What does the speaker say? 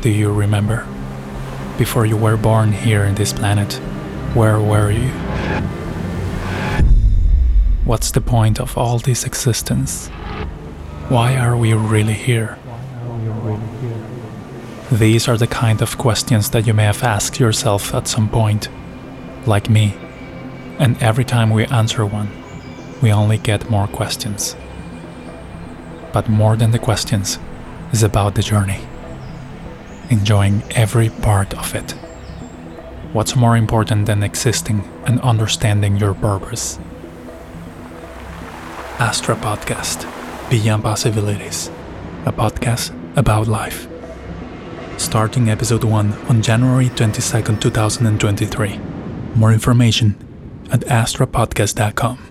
Do you remember? Before you were born here in this planet, where were you? What's the point of all this existence? Why are we really here? These are the kind of questions that you may have asked yourself at some point, like me. And every time we answer one, we only get more questions. But more than the questions is about the journey, enjoying every part of it. What's more important than existing and understanding your purpose? Astra Podcast Beyond Possibilities, a podcast about life. Starting episode 1 on January 22nd, 2023. More information at astrapodcast.com.